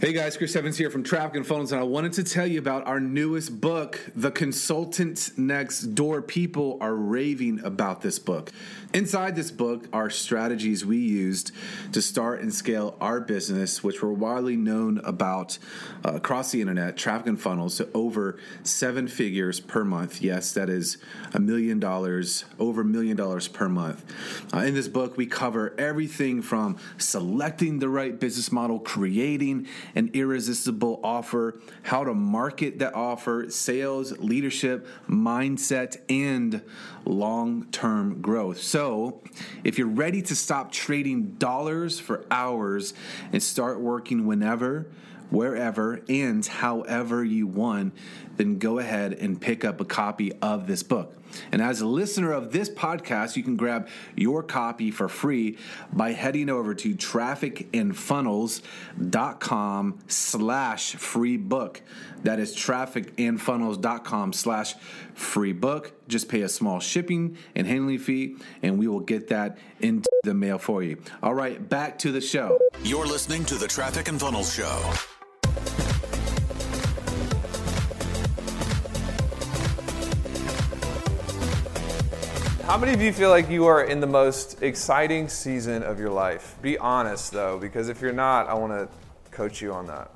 Hey guys, Chris Evans here from Traffic and Funnels, and I wanted to tell you about our newest book, The Consultant Next Door. People are raving about this book. Inside this book are strategies we used to start and scale our business, which were widely known about uh, across the internet, traffic and funnels, to over seven figures per month. Yes, that is a million dollars, over a million dollars per month. Uh, in this book, we cover everything from selecting the right business model, creating an irresistible offer, how to market that offer, sales, leadership, mindset, and long term growth. So, if you're ready to stop trading dollars for hours and start working whenever, wherever, and however you want, then go ahead and pick up a copy of this book. And as a listener of this podcast, you can grab your copy for free by heading over to trafficandfunnels.com slash free book. That is trafficandfunnels.com slash free book. Just pay a small shipping and handling fee, and we will get that into the mail for you. All right, back to the show. You're listening to the Traffic and Funnels Show. How many of you feel like you are in the most exciting season of your life? Be honest though, because if you're not, I want to coach you on that.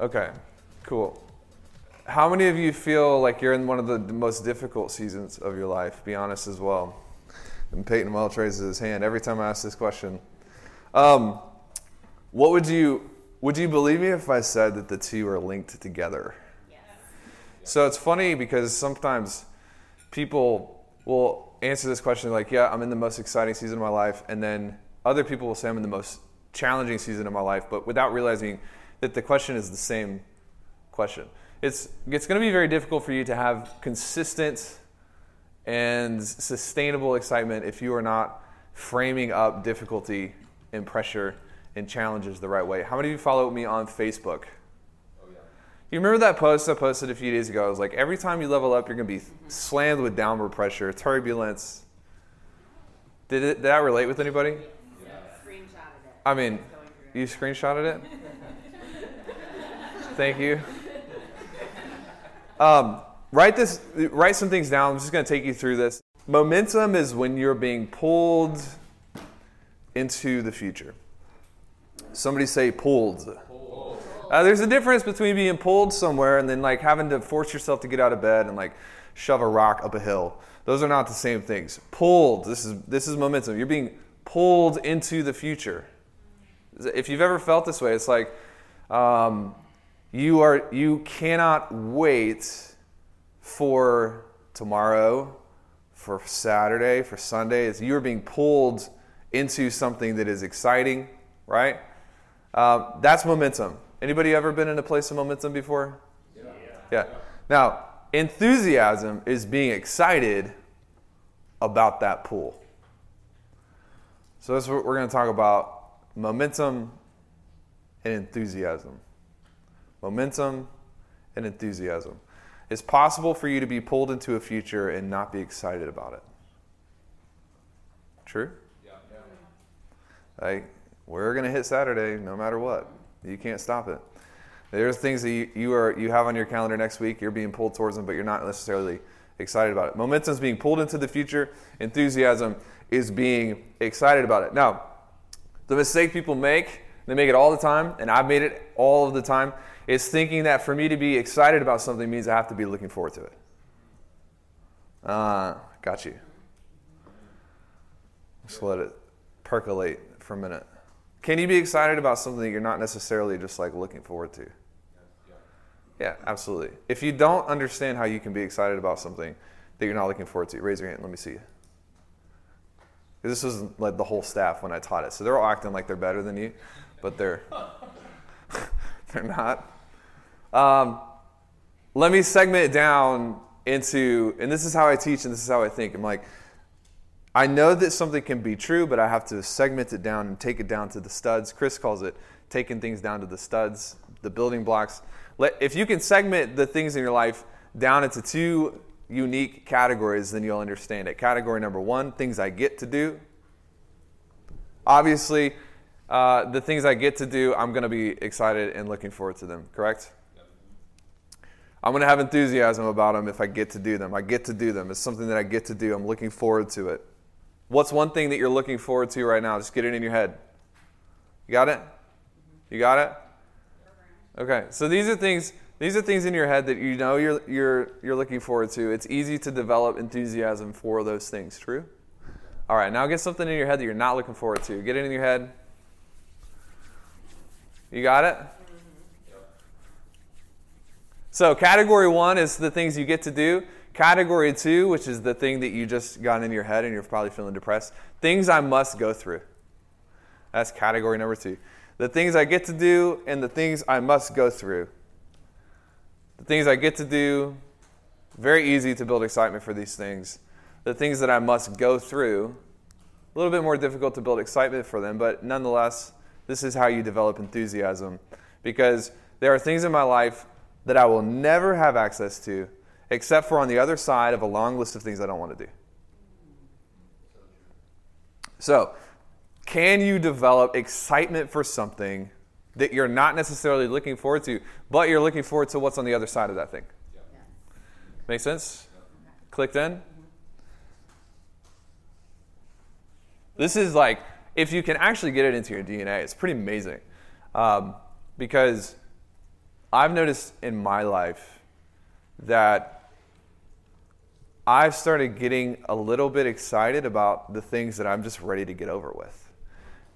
Okay, cool. How many of you feel like you're in one of the most difficult seasons of your life? Be honest as well. And Peyton Welch raises his hand every time I ask this question. Um, what would you would you believe me if I said that the two are linked together? Yes. So it's funny because sometimes people will answer this question like, yeah, I'm in the most exciting season of my life. And then other people will say I'm in the most challenging season of my life, but without realizing that the question is the same question. It's, it's going to be very difficult for you to have consistent and sustainable excitement if you are not framing up difficulty and pressure and challenges the right way. How many of you follow me on Facebook? You remember that post I posted a few days ago? I was like, every time you level up, you're going to be slammed with downward pressure, turbulence. Did, it, did that relate with anybody? Yeah. I mean, you screenshotted it? Thank you. Um, write this. Write some things down. I'm just going to take you through this. Momentum is when you're being pulled into the future. Somebody say pulled. Uh, there's a difference between being pulled somewhere and then like having to force yourself to get out of bed and like shove a rock up a hill. Those are not the same things. Pulled. This is this is momentum. You're being pulled into the future. If you've ever felt this way, it's like um, you are you cannot wait for tomorrow, for Saturday, for Sunday. It's, you are being pulled into something that is exciting, right? Uh, that's momentum. Anybody ever been in a place of momentum before? Yeah. Yeah. Now, enthusiasm is being excited about that pool. So that's what we're going to talk about momentum and enthusiasm. Momentum and enthusiasm. It's possible for you to be pulled into a future and not be excited about it. True? Yeah. yeah. Like, we're going to hit Saturday no matter what. You can't stop it. There's things that you, you, are, you have on your calendar next week, you're being pulled towards them, but you're not necessarily excited about it. Momentum is being pulled into the future, enthusiasm is being excited about it. Now, the mistake people make, they make it all the time, and I've made it all of the time, is thinking that for me to be excited about something means I have to be looking forward to it. Uh, got you. Just let it percolate for a minute. Can you be excited about something that you're not necessarily just like looking forward to? Yeah, absolutely. If you don't understand how you can be excited about something that you're not looking forward to, raise your hand. Let me see. This was like the whole staff when I taught it, so they're all acting like they're better than you, but they're they're not. Um, let me segment it down into, and this is how I teach, and this is how I think. I'm like, I know that something can be true, but I have to segment it down and take it down to the studs. Chris calls it taking things down to the studs, the building blocks. If you can segment the things in your life down into two unique categories, then you'll understand it. Category number one things I get to do. Obviously, uh, the things I get to do, I'm going to be excited and looking forward to them, correct? I'm going to have enthusiasm about them if I get to do them. I get to do them. It's something that I get to do. I'm looking forward to it. What's one thing that you're looking forward to right now? Just get it in your head. You got it? You got it? Okay. So these are things these are things in your head that you know you're you're you're looking forward to. It's easy to develop enthusiasm for those things, true? All right, now get something in your head that you're not looking forward to. Get it in your head. You got it? So, category one is the things you get to do. Category two, which is the thing that you just got in your head and you're probably feeling depressed, things I must go through. That's category number two. The things I get to do and the things I must go through. The things I get to do, very easy to build excitement for these things. The things that I must go through, a little bit more difficult to build excitement for them, but nonetheless, this is how you develop enthusiasm. Because there are things in my life that I will never have access to except for on the other side of a long list of things I don't want to do. So, can you develop excitement for something that you're not necessarily looking forward to, but you're looking forward to what's on the other side of that thing? Make sense? Clicked in? This is like, if you can actually get it into your DNA, it's pretty amazing. Um, because I've noticed in my life that I've started getting a little bit excited about the things that I'm just ready to get over with.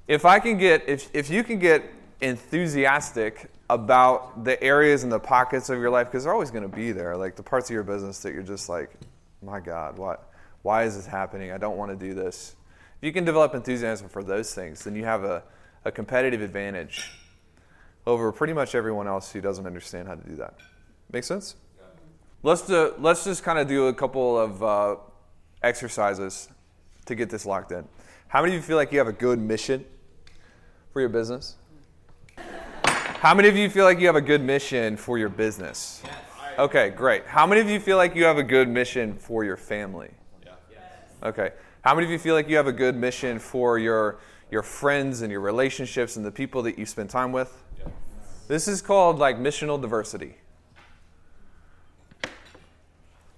If I can get, if, if you can get enthusiastic about the areas and the pockets of your life, because they're always going to be there, like the parts of your business that you're just like, my God, what, why is this happening? I don't want to do this. If you can develop enthusiasm for those things, then you have a, a competitive advantage over pretty much everyone else who doesn't understand how to do that. Make sense? Yeah. Let's, do, let's just kind of do a couple of uh, exercises to get this locked in. How many of you feel like you have a good mission for your business? How many of you feel like you have a good mission for your business? Okay, great. How many of you feel like you have a good mission for your family? Okay. How many of you feel like you have a good mission for your your friends and your relationships and the people that you spend time with? This is called like missional diversity.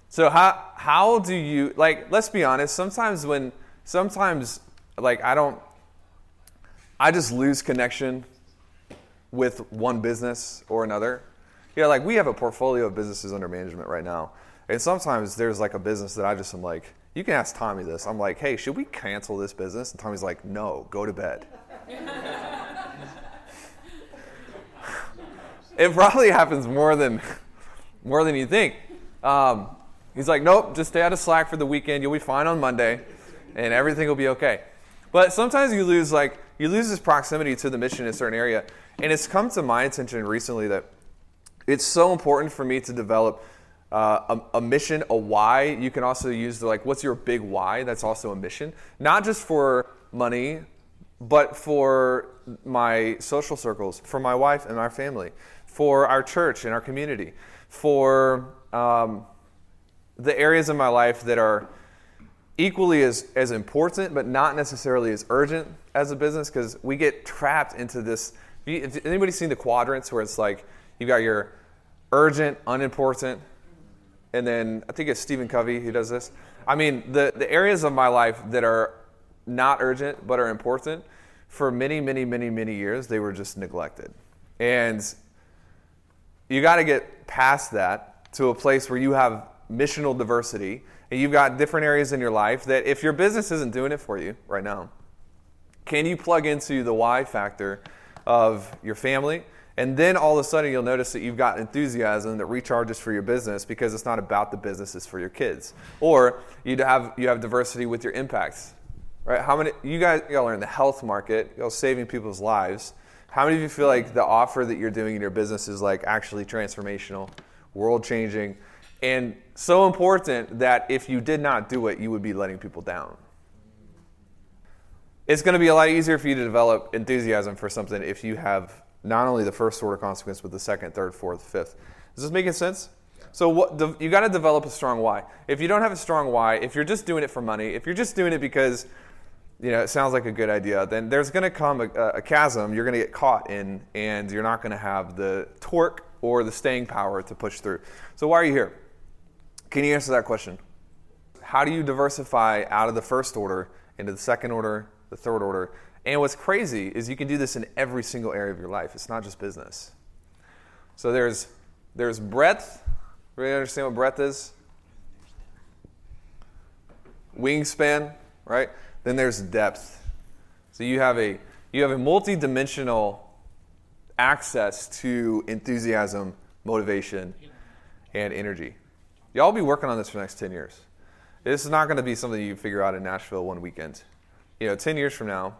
So how how do you like let's be honest, sometimes when sometimes like I don't I just lose connection with one business or another. Know, like we have a portfolio of businesses under management right now. And sometimes there's like a business that I just am like, you can ask Tommy this. I'm like, hey, should we cancel this business? And Tommy's like, no, go to bed. It probably happens more than more than you think. Um, he's like, nope, just stay out of Slack for the weekend. You'll be fine on Monday, and everything will be okay. But sometimes you lose like you lose this proximity to the mission in a certain area, and it's come to my attention recently that it's so important for me to develop uh, a, a, mission, a why. You can also use the like, what's your big why? That's also a mission, not just for money, but for my social circles, for my wife and our family for our church and our community, for um, the areas of my life that are equally as, as important, but not necessarily as urgent as a business, because we get trapped into this. Anybody seen the quadrants where it's like you've got your urgent, unimportant, and then I think it's Stephen Covey who does this. I mean, the, the areas of my life that are not urgent but are important, for many, many, many, many years, they were just neglected. And you got to get past that to a place where you have missional diversity and you've got different areas in your life that if your business isn't doing it for you right now, can you plug into the why factor of your family? And then all of a sudden you'll notice that you've got enthusiasm that recharges for your business because it's not about the business, it's for your kids. Or you have you have diversity with your impacts. Right? How many you guys y'all are in the health market, y'all saving people's lives. How many of you feel like the offer that you're doing in your business is like actually transformational, world changing, and so important that if you did not do it, you would be letting people down? It's going to be a lot easier for you to develop enthusiasm for something if you have not only the first order consequence, but the second, third, fourth, fifth. Is this making sense? So what, you got to develop a strong why. If you don't have a strong why, if you're just doing it for money, if you're just doing it because you know, it sounds like a good idea, then there's going to come a, a chasm you're going to get caught in, and you're not going to have the torque or the staying power to push through. So, why are you here? Can you answer that question? How do you diversify out of the first order into the second order, the third order? And what's crazy is you can do this in every single area of your life. It's not just business. So there's there's breadth. Really understand what breadth is? Wingspan, right? Then there's depth. So you have a you have a multi-dimensional access to enthusiasm, motivation, and energy. Y'all be working on this for the next 10 years. This is not going to be something you figure out in Nashville one weekend. You know, 10 years from now,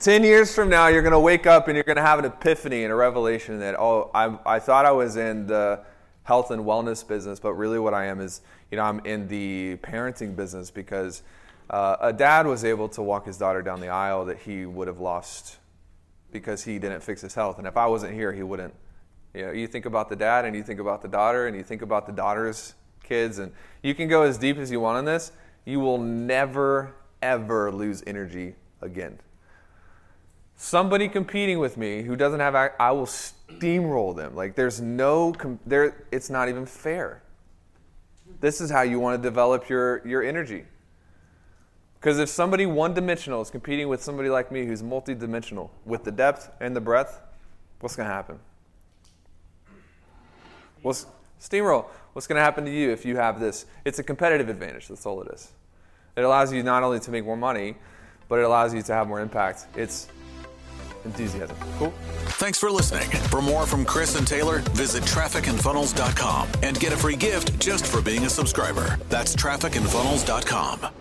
10 years from now, you're going to wake up and you're going to have an epiphany and a revelation that, oh, I, I thought I was in the health and wellness business, but really what I am is, you know, I'm in the parenting business because uh, a dad was able to walk his daughter down the aisle that he would have lost because he didn't fix his health. And if I wasn't here, he wouldn't. You know, you think about the dad and you think about the daughter and you think about the daughter's kids, and you can go as deep as you want on this. You will never, ever lose energy again somebody competing with me who doesn't have I will steamroll them. Like there's no there it's not even fair. This is how you want to develop your your energy. Because if somebody one-dimensional is competing with somebody like me who's multi-dimensional with the depth and the breadth, what's going to happen? What's steamroll? What's going to happen to you if you have this? It's a competitive advantage. That's all it is. It allows you not only to make more money, but it allows you to have more impact. It's enthusiasm. Cool. Thanks for listening. For more from Chris and Taylor, visit trafficandfunnels.com and get a free gift just for being a subscriber. That's trafficandfunnels.com.